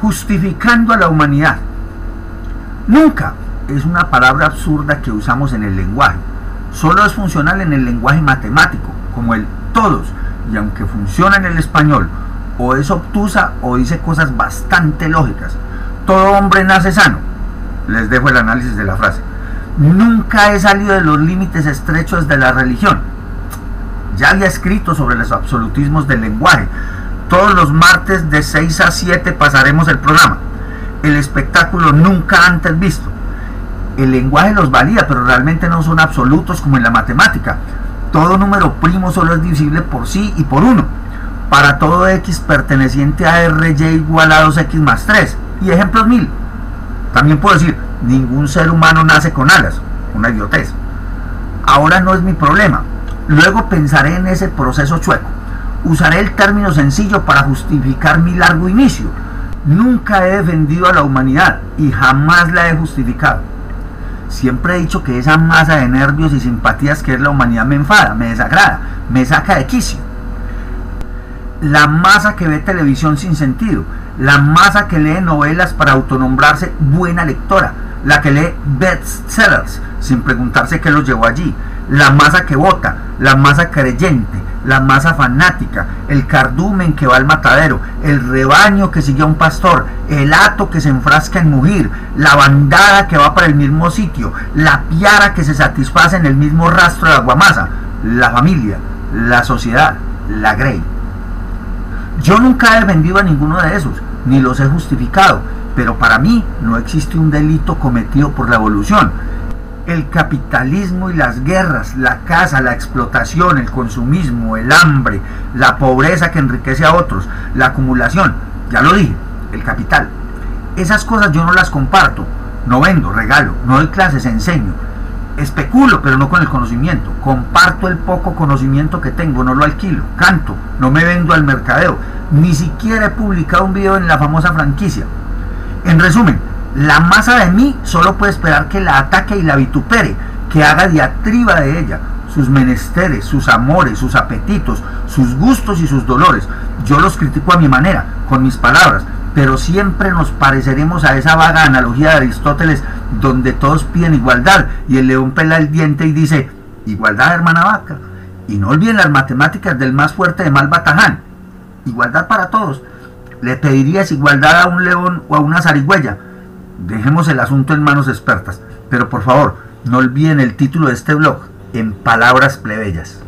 justificando a la humanidad. Nunca es una palabra absurda que usamos en el lenguaje. Solo es funcional en el lenguaje matemático, como el todos, y aunque funciona en el español, o es obtusa o dice cosas bastante lógicas. Todo hombre nace sano. Les dejo el análisis de la frase. Nunca he salido de los límites estrechos de la religión. Ya había escrito sobre los absolutismos del lenguaje. Todos los martes de 6 a 7 pasaremos el programa. El espectáculo nunca antes visto. El lenguaje los valía, pero realmente no son absolutos como en la matemática. Todo número primo solo es divisible por sí y por 1. Para todo x perteneciente a r, y igual a 2x más 3. Y ejemplos mil. También puedo decir, ningún ser humano nace con alas. Una idiotez. Ahora no es mi problema. Luego pensaré en ese proceso chueco. Usaré el término sencillo para justificar mi largo inicio. Nunca he defendido a la humanidad y jamás la he justificado. Siempre he dicho que esa masa de nervios y simpatías que es la humanidad me enfada, me desagrada, me saca de quicio. La masa que ve televisión sin sentido, la masa que lee novelas para autonombrarse buena lectora, la que lee bestsellers sin preguntarse qué los llevó allí, la masa que vota, la masa creyente, la masa fanática, el cardumen que va al matadero, el rebaño que sigue a un pastor, el hato que se enfrasca en mugir, la bandada que va para el mismo sitio, la piara que se satisface en el mismo rastro de la guamasa, la familia, la sociedad, la grey. Yo nunca he vendido a ninguno de esos, ni los he justificado, pero para mí no existe un delito cometido por la evolución el capitalismo y las guerras, la caza, la explotación, el consumismo, el hambre, la pobreza que enriquece a otros, la acumulación, ya lo dije, el capital. Esas cosas yo no las comparto, no vendo, regalo, no doy clases, enseño. Especulo, pero no con el conocimiento. Comparto el poco conocimiento que tengo, no lo alquilo. Canto, no me vendo al mercadeo. Ni siquiera he publicado un video en la famosa franquicia. En resumen, la masa de mí solo puede esperar que la ataque y la vitupere, que haga diatriba de ella, sus menesteres, sus amores, sus apetitos, sus gustos y sus dolores. Yo los critico a mi manera, con mis palabras, pero siempre nos pareceremos a esa vaga analogía de Aristóteles donde todos piden igualdad y el león pela el diente y dice, igualdad hermana vaca. Y no olviden las matemáticas del más fuerte de Malbataján. Igualdad para todos. Le pedirías igualdad a un león o a una zarigüeya Dejemos el asunto en manos expertas, pero por favor, no olviden el título de este blog, en palabras plebeyas.